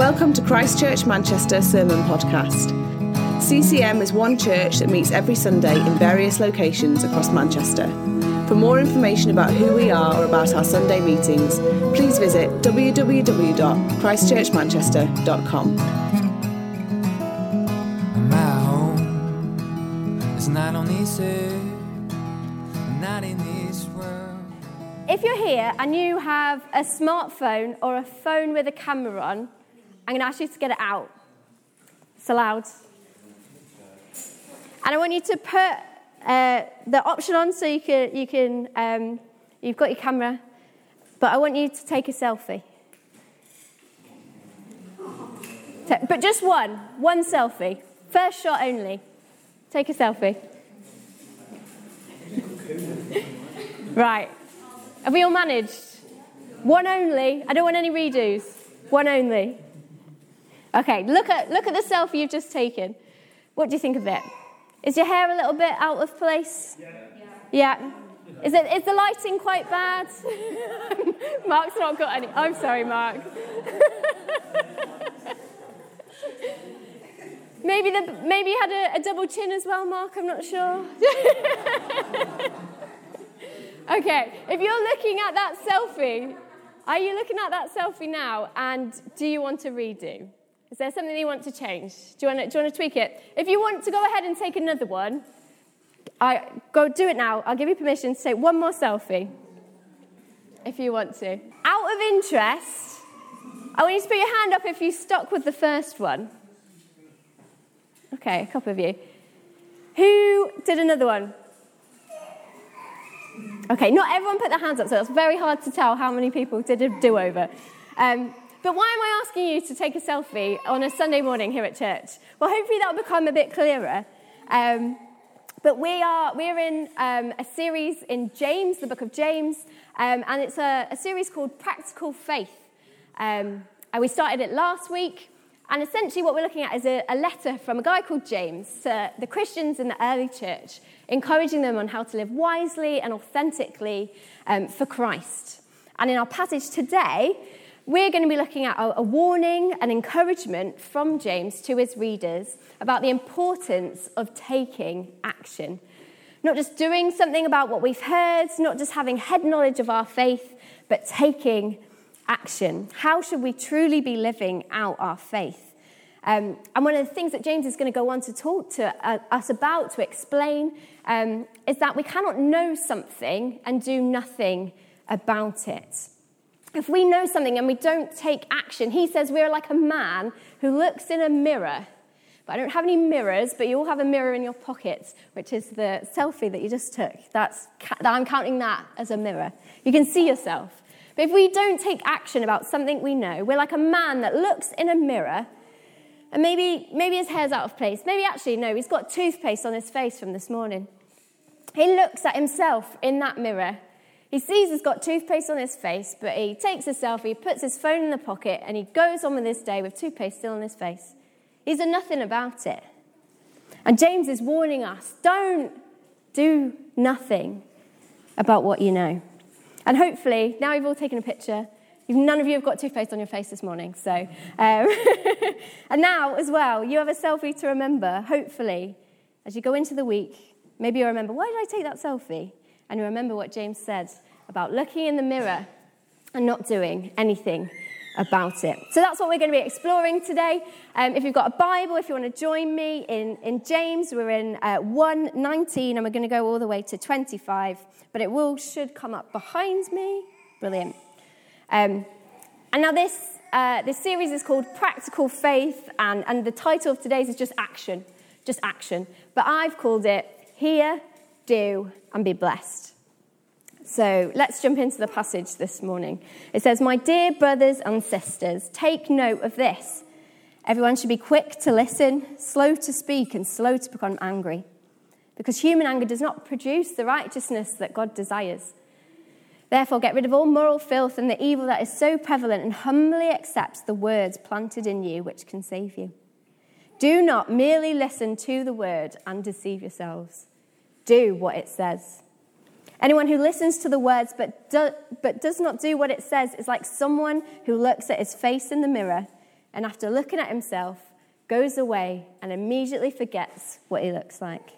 Welcome to Christchurch Manchester Sermon Podcast. CCM is one church that meets every Sunday in various locations across Manchester. For more information about who we are or about our Sunday meetings, please visit www.christchurchmanchester.com. My home is not on this earth, not in this world. If you're here and you have a smartphone or a phone with a camera on, I'm going to ask you to get it out. It's allowed. And I want you to put uh, the option on so you can, you can um, you've got your camera, but I want you to take a selfie. But just one, one selfie. First shot only. Take a selfie. right. Have we all managed? One only. I don't want any redos. One only. Okay, look at, look at the selfie you've just taken. What do you think of it? Is your hair a little bit out of place? Yeah. yeah. Is, it, is the lighting quite bad? Mark's not got any. I'm sorry, Mark. maybe, the, maybe you had a, a double chin as well, Mark. I'm not sure. okay, if you're looking at that selfie, are you looking at that selfie now and do you want to redo? Is there something you want to change? Do you want to, do you want to tweak it? If you want to go ahead and take another one, I, go do it now. I'll give you permission to take one more selfie if you want to. Out of interest, I want you to put your hand up if you stuck with the first one. Okay, a couple of you. Who did another one? Okay, not everyone put their hands up, so it's very hard to tell how many people did a do over. Um, but why am I asking you to take a selfie on a Sunday morning here at church? Well, hopefully that'll become a bit clearer. Um, but we are we're in um, a series in James, the book of James, um, and it's a, a series called Practical Faith. Um, and we started it last week, and essentially what we're looking at is a, a letter from a guy called James to the Christians in the early church, encouraging them on how to live wisely and authentically um, for Christ. And in our passage today, we're going to be looking at a, warning and encouragement from James to his readers about the importance of taking action. Not just doing something about what we've heard, not just having head knowledge of our faith, but taking action. How should we truly be living out our faith? Um, and one of the things that James is going to go on to talk to uh, us about, to explain, um, is that we cannot know something and do nothing about it. If we know something and we don't take action, he says we're like a man who looks in a mirror. But I don't have any mirrors, but you all have a mirror in your pockets, which is the selfie that you just took. That's, I'm counting that as a mirror. You can see yourself. But if we don't take action about something we know, we're like a man that looks in a mirror and maybe, maybe his hair's out of place. Maybe actually, no, he's got toothpaste on his face from this morning. He looks at himself in that mirror. He sees he's got toothpaste on his face, but he takes a selfie, puts his phone in the pocket, and he goes on with his day with toothpaste still on his face. He's done nothing about it. And James is warning us don't do nothing about what you know. And hopefully, now you've all taken a picture, none of you have got toothpaste on your face this morning. So, um, and now as well, you have a selfie to remember, hopefully, as you go into the week. Maybe you remember, why did I take that selfie? And remember what James said about looking in the mirror and not doing anything about it. So that's what we're going to be exploring today. Um, if you've got a Bible, if you want to join me in, in James, we're in uh, 119 and we're going to go all the way to 25, but it will should come up behind me. Brilliant. Um, and now this, uh, this series is called Practical Faith, and, and the title of today's is just action, just action. But I've called it Hear, Do, and Be Blessed. So let's jump into the passage this morning. It says, My dear brothers and sisters, take note of this. Everyone should be quick to listen, slow to speak, and slow to become angry. Because human anger does not produce the righteousness that God desires. Therefore, get rid of all moral filth and the evil that is so prevalent and humbly accept the words planted in you which can save you. Do not merely listen to the word and deceive yourselves. Do what it says. Anyone who listens to the words but, do, but does not do what it says is like someone who looks at his face in the mirror and after looking at himself, goes away and immediately forgets what he looks like.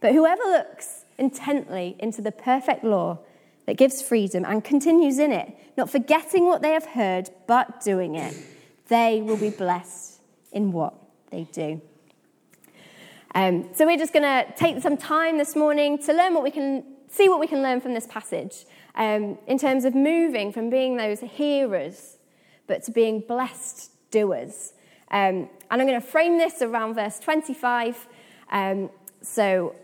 But whoever looks intently into the perfect law that gives freedom and continues in it, not forgetting what they have heard, but doing it, they will be blessed in what they do. Um, so we're just going to take some time this morning to learn what we can, see what we can learn from this passage um, in terms of moving from being those hearers, but to being blessed doers. Um, and I'm going to frame this around verse 25. Um, so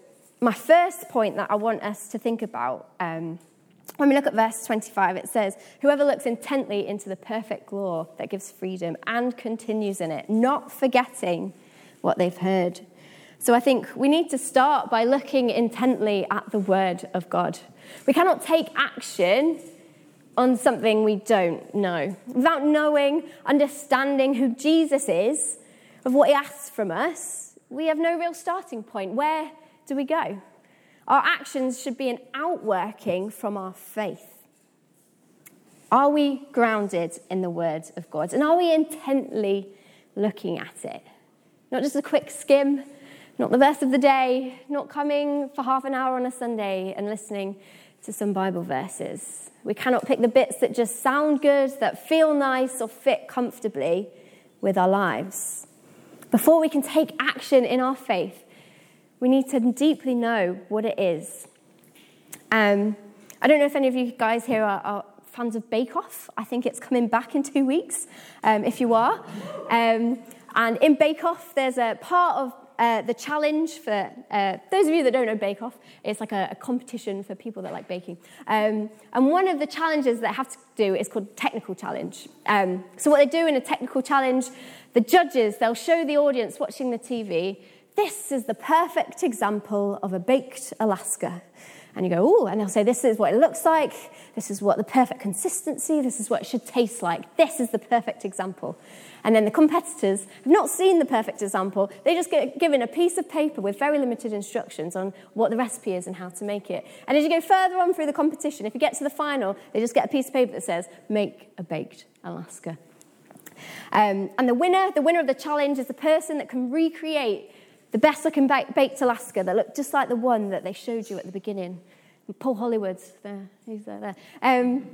my first point that I want us to think about. Um, when we look at verse 25, it says, Whoever looks intently into the perfect law that gives freedom and continues in it, not forgetting what they've heard. So I think we need to start by looking intently at the Word of God. We cannot take action on something we don't know. Without knowing, understanding who Jesus is, of what He asks from us, we have no real starting point. Where do we go? Our actions should be an outworking from our faith. Are we grounded in the Word of God? And are we intently looking at it? Not just a quick skim, not the verse of the day, not coming for half an hour on a Sunday and listening to some Bible verses. We cannot pick the bits that just sound good, that feel nice, or fit comfortably with our lives. Before we can take action in our faith, we need to deeply know what it is. Um, I don't know if any of you guys here are, are fans of Bake Off. I think it's coming back in two weeks, um, if you are. Um, and in Bake Off, there's a part of uh, the challenge for uh, those of you that don't know Bake Off, it's like a, a competition for people that like baking. Um, and one of the challenges that have to do is called technical challenge. Um, so what they do in a technical challenge, the judges they'll show the audience watching the TV this is the perfect example of a baked Alaska. And you go, oh, and they'll say, this is what it looks like, this is what the perfect consistency, this is what it should taste like, this is the perfect example. And then the competitors have not seen the perfect example, they just get given a piece of paper with very limited instructions on what the recipe is and how to make it. And as you go further on through the competition, if you get to the final, they just get a piece of paper that says, make a baked Alaska. Um, and the winner, the winner of the challenge, is the person that can recreate the best looking baked Alaska that looked just like the one that they showed you at the beginning. Paul Hollywood's there, he's there. there. Um,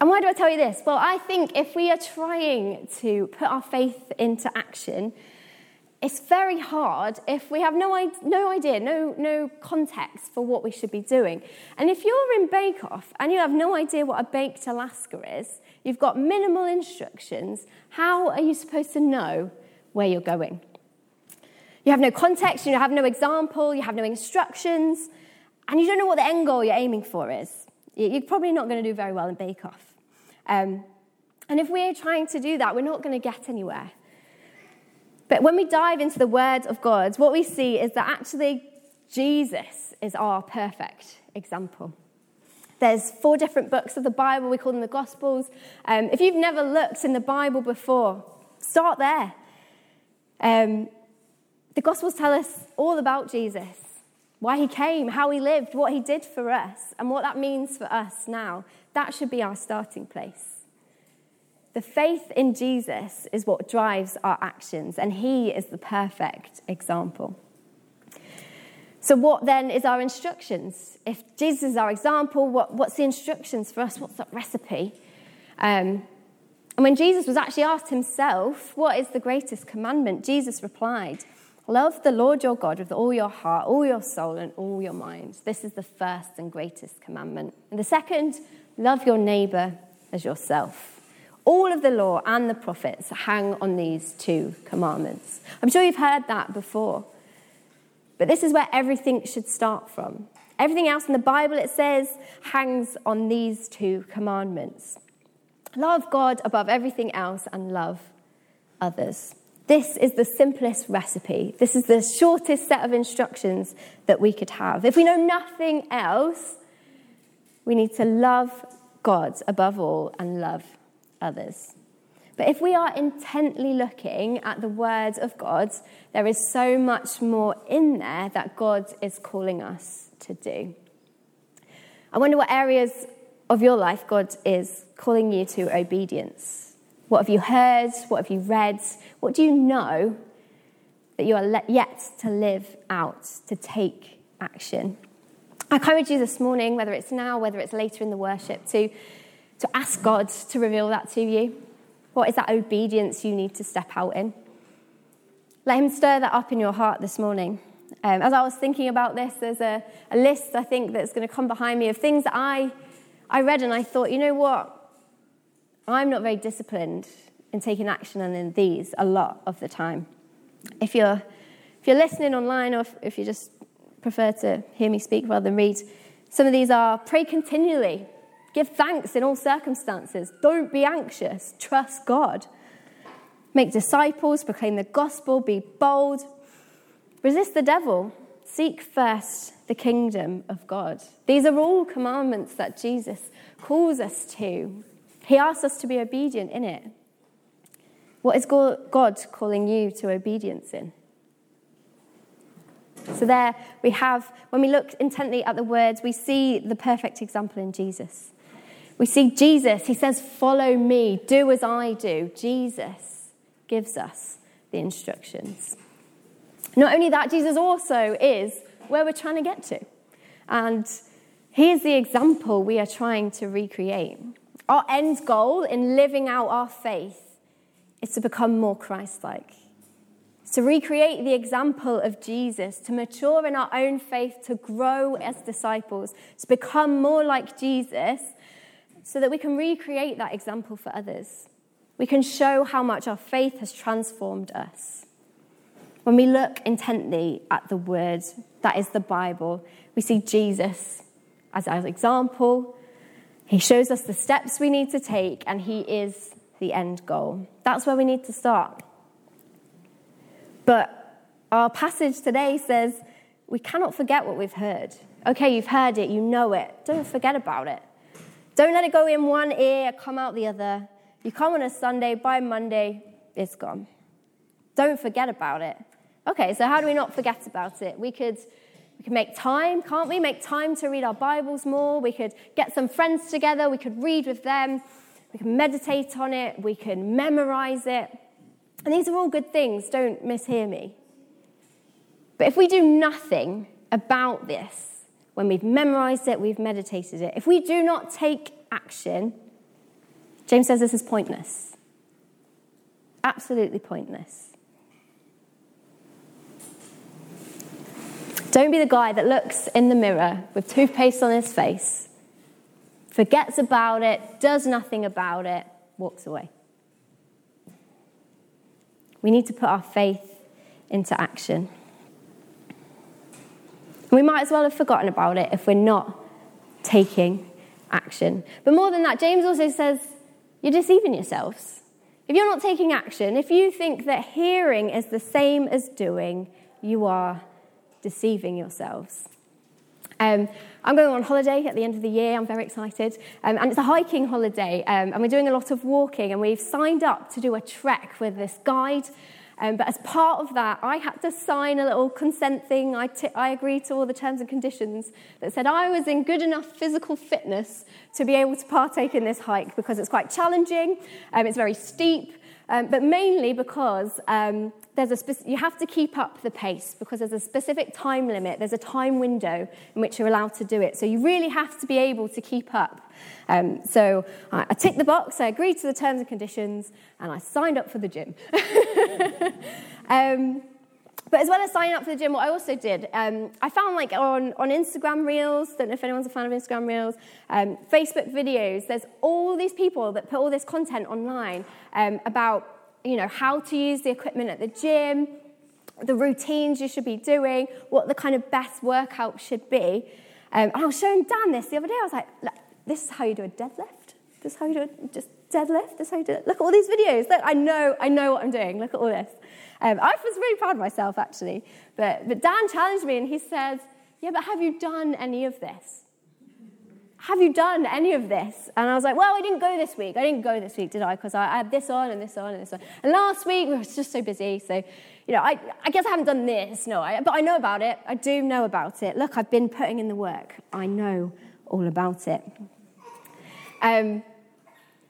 and why do I tell you this? Well, I think if we are trying to put our faith into action, it's very hard if we have no, no idea, no, no context for what we should be doing. And if you're in Bake Off and you have no idea what a baked Alaska is, you've got minimal instructions, how are you supposed to know where you're going? You have no context, you have no example, you have no instructions, and you don't know what the end goal you're aiming for is. You're probably not going to do very well in Bake Off. Um, and if we're trying to do that, we're not going to get anywhere. But when we dive into the Word of God, what we see is that actually Jesus is our perfect example. There's four different books of the Bible, we call them the Gospels. Um, if you've never looked in the Bible before, start there. Um, the Gospels tell us all about Jesus, why he came, how he lived, what he did for us, and what that means for us now. That should be our starting place. The faith in Jesus is what drives our actions, and he is the perfect example. So, what then is our instructions? If Jesus is our example, what, what's the instructions for us? What's that recipe? Um, and when Jesus was actually asked himself, What is the greatest commandment? Jesus replied, Love the Lord your God with all your heart, all your soul, and all your mind. This is the first and greatest commandment. And the second, love your neighbor as yourself. All of the law and the prophets hang on these two commandments. I'm sure you've heard that before. But this is where everything should start from. Everything else in the Bible, it says, hangs on these two commandments love God above everything else and love others. This is the simplest recipe. This is the shortest set of instructions that we could have. If we know nothing else, we need to love God above all and love others. But if we are intently looking at the Word of God, there is so much more in there that God is calling us to do. I wonder what areas of your life God is calling you to obedience. What have you heard? What have you read? What do you know that you are yet to live out, to take action? I encourage you this morning, whether it's now, whether it's later in the worship, to, to ask God to reveal that to you. What is that obedience you need to step out in? Let Him stir that up in your heart this morning. Um, as I was thinking about this, there's a, a list I think that's going to come behind me of things that I, I read and I thought, you know what? I'm not very disciplined in taking action on in these a lot of the time. If you're, if you're listening online or if, if you just prefer to hear me speak rather than read, some of these are pray continually, give thanks in all circumstances, don't be anxious, trust God, make disciples, proclaim the gospel, be bold, resist the devil, seek first the kingdom of God. These are all commandments that Jesus calls us to he asks us to be obedient in it. What is God calling you to obedience in? So, there we have, when we look intently at the words, we see the perfect example in Jesus. We see Jesus, he says, Follow me, do as I do. Jesus gives us the instructions. Not only that, Jesus also is where we're trying to get to. And he is the example we are trying to recreate. Our end goal in living out our faith is to become more Christ like, to recreate the example of Jesus, to mature in our own faith, to grow as disciples, to become more like Jesus, so that we can recreate that example for others. We can show how much our faith has transformed us. When we look intently at the word that is the Bible, we see Jesus as our example, he shows us the steps we need to take, and He is the end goal. That's where we need to start. But our passage today says we cannot forget what we've heard. Okay, you've heard it, you know it. Don't forget about it. Don't let it go in one ear, come out the other. You come on a Sunday, by Monday, it's gone. Don't forget about it. Okay, so how do we not forget about it? We could we can make time, can't we? Make time to read our Bibles more. We could get some friends together. We could read with them. We can meditate on it. We can memorize it. And these are all good things, don't mishear me. But if we do nothing about this, when we've memorized it, we've meditated it, if we do not take action, James says this is pointless. Absolutely pointless. Don't be the guy that looks in the mirror with toothpaste on his face, forgets about it, does nothing about it, walks away. We need to put our faith into action. We might as well have forgotten about it if we're not taking action. But more than that, James also says you're deceiving yourselves. If you're not taking action, if you think that hearing is the same as doing, you are deceiving yourselves. Um, I'm going on holiday at the end of the year. I'm very excited. Um, and it's a hiking holiday. Um, and we're doing a lot of walking. And we've signed up to do a trek with this guide. Um, but as part of that, I had to sign a little consent thing. I, t- I agreed to all the terms and conditions that said I was in good enough physical fitness to be able to partake in this hike because it's quite challenging, um, it's very steep, um, but mainly because um, there's a you have to keep up the pace because there's a specific time limit, there's a time window in which you're allowed to do it. So you really have to be able to keep up. Um, so I, I ticked the box, I agreed to the terms and conditions, and I signed up for the gym. um, but as well as signing up for the gym, what I also did, um, I found like on, on Instagram Reels, don't know if anyone's a fan of Instagram Reels, um, Facebook videos, there's all these people that put all this content online um, about you know, how to use the equipment at the gym, the routines you should be doing, what the kind of best workout should be. Um, and I was showing Dan this the other day. I was like, this is how you do a deadlift. This is how you do it. Just deadlift. This is how you do it. Look at all these videos. Look, I know, I know what I'm doing. Look at all this. Um, I was really proud of myself, actually. But, but Dan challenged me and he said, yeah, but have you done any of this? have you done any of this? And I was like, well, I didn't go this week. I didn't go this week, did I? Because I had this on and this on and this on. And last week, we were just so busy. So, you know, I, I guess I haven't done this. No, I, but I know about it. I do know about it. Look, I've been putting in the work. I know all about it. Um,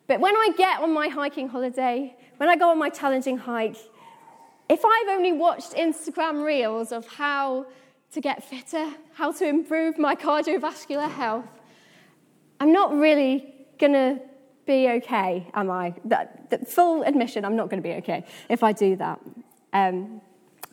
But when I get on my hiking holiday, when I go on my challenging hike, if I've only watched Instagram reels of how to get fitter, how to improve my cardiovascular health, I'm not really going to be okay, am I? That, that, full admission, I'm not going to be okay if I do that. Um,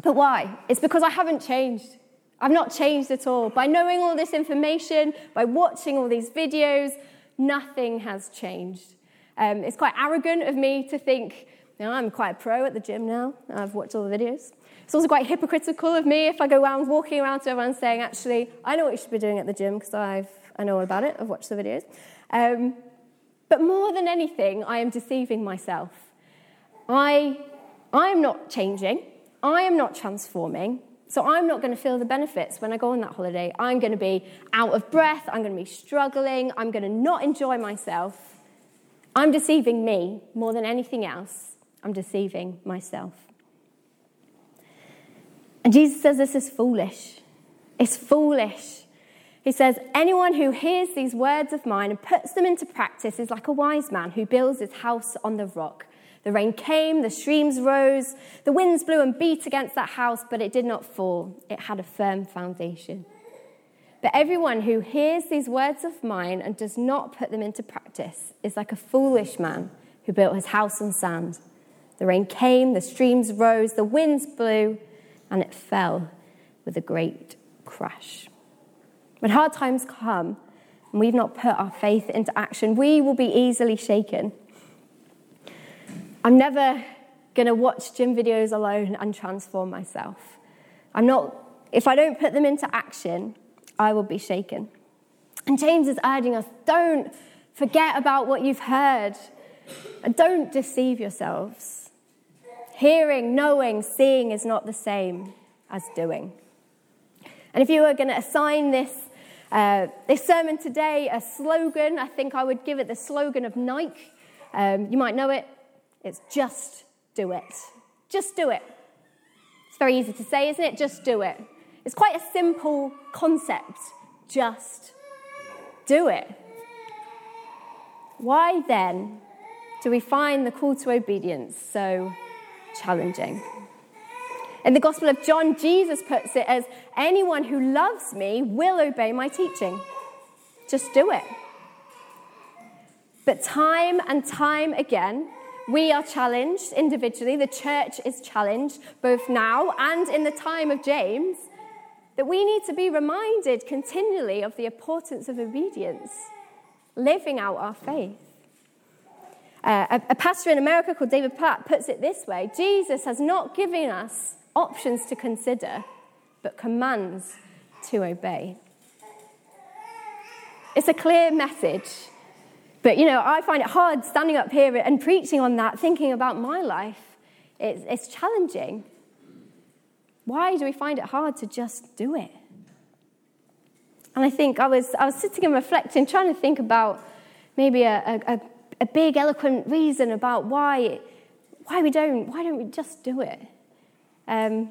but why? It's because I haven't changed. I've not changed at all. By knowing all this information, by watching all these videos, nothing has changed. Um, it's quite arrogant of me to think, know, I'm quite a pro at the gym now. I've watched all the videos. It's also quite hypocritical of me if I go around walking around to everyone saying, actually, I know what you should be doing at the gym because I've I know all about it. I've watched the videos. Um, but more than anything, I am deceiving myself. I, I am not changing. I am not transforming. So I'm not going to feel the benefits when I go on that holiday. I'm going to be out of breath. I'm going to be struggling. I'm going to not enjoy myself. I'm deceiving me more than anything else. I'm deceiving myself. And Jesus says this is foolish. It's foolish. He says, Anyone who hears these words of mine and puts them into practice is like a wise man who builds his house on the rock. The rain came, the streams rose, the winds blew and beat against that house, but it did not fall. It had a firm foundation. But everyone who hears these words of mine and does not put them into practice is like a foolish man who built his house on sand. The rain came, the streams rose, the winds blew, and it fell with a great crash. When hard times come and we've not put our faith into action, we will be easily shaken. I'm never going to watch gym videos alone and transform myself. I'm not, if I don't put them into action, I will be shaken. And James is urging us don't forget about what you've heard and don't deceive yourselves. Hearing, knowing, seeing is not the same as doing. And if you were going to assign this uh, this sermon today, a slogan, I think I would give it the slogan of Nike. Um, you might know it. It's just do it. Just do it. It's very easy to say, isn't it? Just do it. It's quite a simple concept. Just do it. Why then do we find the call to obedience so challenging? In the Gospel of John, Jesus puts it as anyone who loves me will obey my teaching. Just do it. But time and time again, we are challenged individually. The church is challenged both now and in the time of James that we need to be reminded continually of the importance of obedience, living out our faith. Uh, a, a pastor in America called David Platt puts it this way Jesus has not given us options to consider, but commands to obey. It's a clear message, but you know, I find it hard standing up here and preaching on that, thinking about my life. It's, it's challenging. Why do we find it hard to just do it? And I think I was, I was sitting and reflecting, trying to think about maybe a, a, a big, eloquent reason about why, why we don't, why don't we just do it? Um,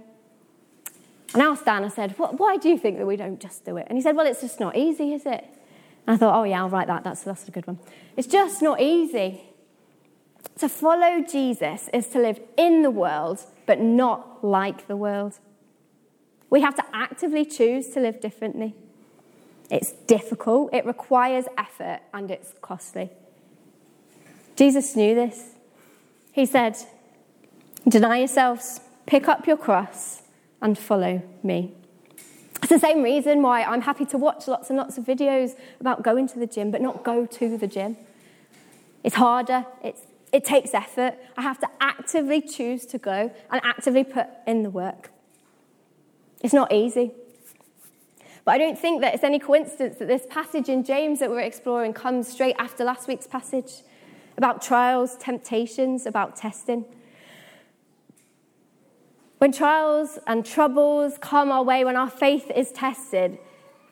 and I asked Dan, I said, why do you think that we don't just do it? And he said, well, it's just not easy, is it? And I thought, oh, yeah, I'll write that. That's, that's a good one. It's just not easy. To follow Jesus is to live in the world, but not like the world. We have to actively choose to live differently. It's difficult, it requires effort, and it's costly. Jesus knew this. He said, Deny yourselves, Pick up your cross and follow me. It's the same reason why I'm happy to watch lots and lots of videos about going to the gym, but not go to the gym. It's harder, it's, it takes effort. I have to actively choose to go and actively put in the work. It's not easy. But I don't think that it's any coincidence that this passage in James that we're exploring comes straight after last week's passage about trials, temptations, about testing. When trials and troubles come our way, when our faith is tested,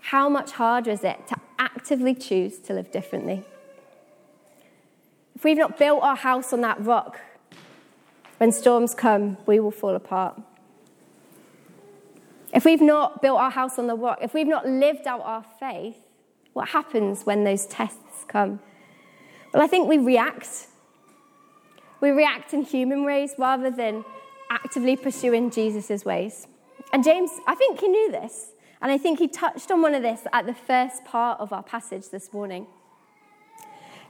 how much harder is it to actively choose to live differently? If we've not built our house on that rock, when storms come, we will fall apart. If we've not built our house on the rock, if we've not lived out our faith, what happens when those tests come? Well, I think we react. We react in human ways rather than actively pursuing Jesus' ways. And James, I think he knew this. And I think he touched on one of this at the first part of our passage this morning.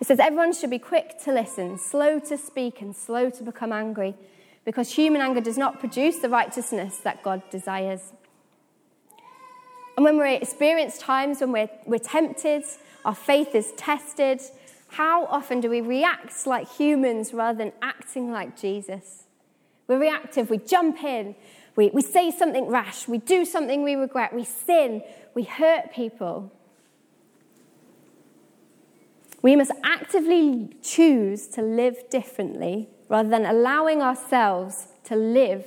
It says, Everyone should be quick to listen, slow to speak, and slow to become angry, because human anger does not produce the righteousness that God desires. And when we experience times when we're, we're tempted, our faith is tested, how often do we react like humans rather than acting like Jesus? We're reactive, we jump in, we, we say something rash, we do something we regret, we sin, we hurt people. We must actively choose to live differently rather than allowing ourselves to live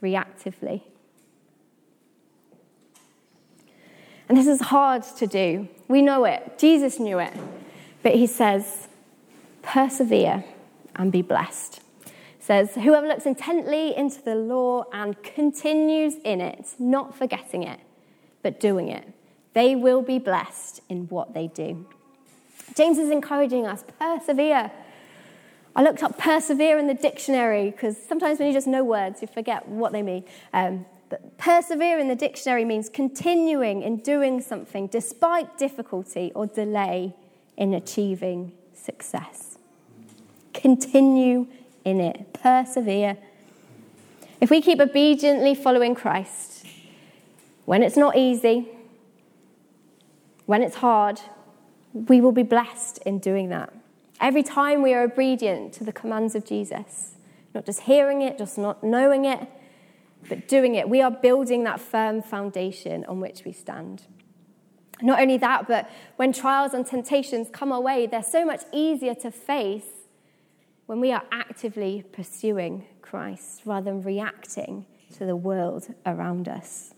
reactively. And this is hard to do. We know it. Jesus knew it. But he says, persevere and be blessed. says, whoever looks intently into the law and continues in it, not forgetting it, but doing it, they will be blessed in what they do. James is encouraging us, persevere. I looked up persevere in the dictionary because sometimes when you just know words, you forget what they mean. Um, but persevere in the dictionary means continuing in doing something despite difficulty or delay in achieving success. Continue in it, persevere. If we keep obediently following Christ, when it's not easy, when it's hard, we will be blessed in doing that. Every time we are obedient to the commands of Jesus, not just hearing it, just not knowing it, but doing it, we are building that firm foundation on which we stand. Not only that, but when trials and temptations come our way, they're so much easier to face when we are actively pursuing Christ rather than reacting to the world around us.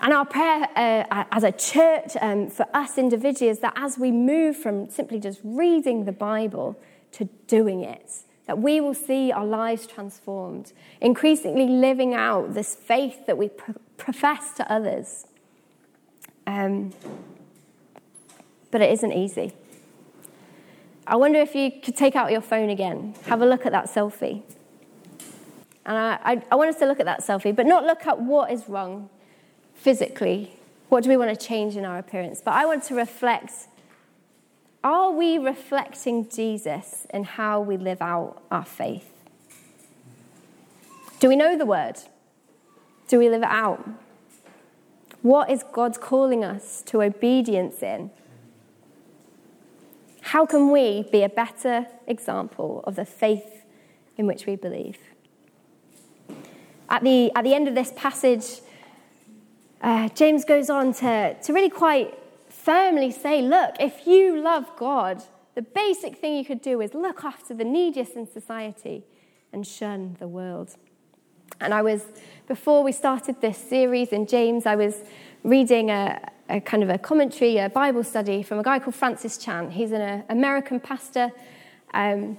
And our prayer uh, as a church, um, for us individually, is that as we move from simply just reading the Bible to doing it, that we will see our lives transformed, increasingly living out this faith that we pro- profess to others. Um, but it isn't easy. I wonder if you could take out your phone again, have a look at that selfie. And I, I, I want us to look at that selfie, but not look at what is wrong physically. What do we want to change in our appearance? But I want to reflect are we reflecting Jesus in how we live out our faith? Do we know the word? Do we live it out? What is God calling us to obedience in? How can we be a better example of the faith in which we believe? At the, at the end of this passage, uh, James goes on to, to really quite firmly say, look, if you love God, the basic thing you could do is look after the neediest in society and shun the world. And I was, before we started this series in James, I was reading a, a kind of a commentary, a Bible study from a guy called Francis Chan. He's an uh, American pastor. Um,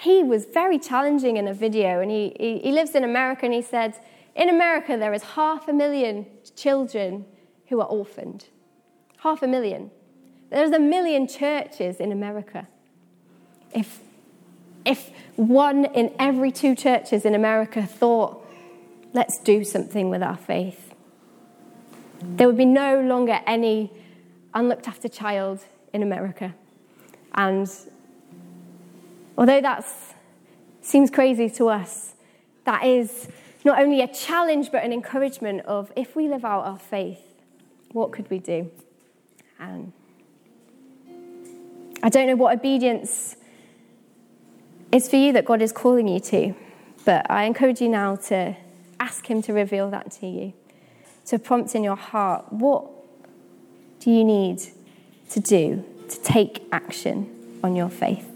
he was very challenging in a video, and he, he, he lives in America, and he said, In America, there is half a million children who are orphaned. Half a million. There's a million churches in America. If, if one in every two churches in America thought, let's do something with our faith, there would be no longer any unlooked after child in America. And although that seems crazy to us, that is not only a challenge but an encouragement of if we live out our faith, what could we do? And I don't know what obedience is for you that God is calling you to, but I encourage you now to ask Him to reveal that to you, to prompt in your heart what do you need to do to take action on your faith.